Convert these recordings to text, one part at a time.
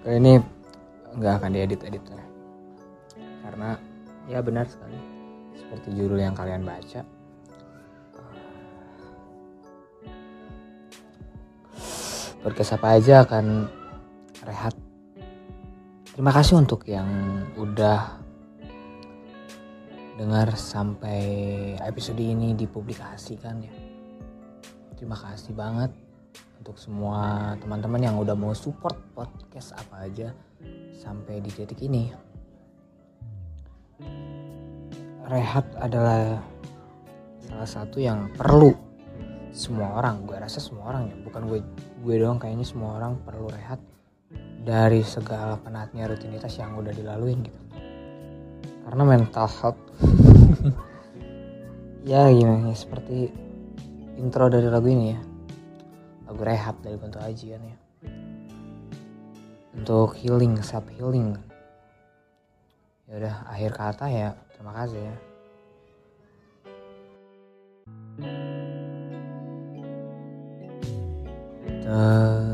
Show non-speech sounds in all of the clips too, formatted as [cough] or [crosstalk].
Kali ini nggak akan diedit edit ya. Karena ya benar sekali seperti judul yang kalian baca. Podcast apa aja akan rehat. Terima kasih untuk yang udah dengar sampai episode ini dipublikasikan ya. Terima kasih banget untuk semua teman-teman yang udah mau support podcast apa aja sampai di titik ini. Rehat adalah salah satu yang perlu semua orang. Gue rasa semua orang ya, bukan gue gue doang kayaknya semua orang perlu rehat dari segala penatnya rutinitas yang udah dilaluin gitu. Karena mental health [laughs] ya gimana ya seperti intro dari lagu ini ya lagu rehab dari Kunto Aji kan ya. Untuk healing self healing. Ya udah akhir kata ya terima kasih ya.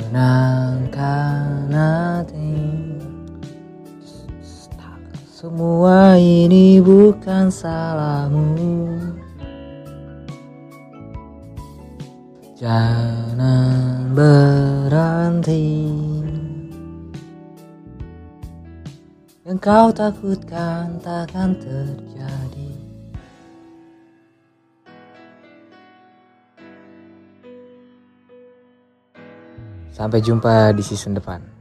Tenangkan hati. Semua ini bukan salahmu Jangan berhenti. Yang kau takutkan takkan terjadi. Sampai jumpa di season depan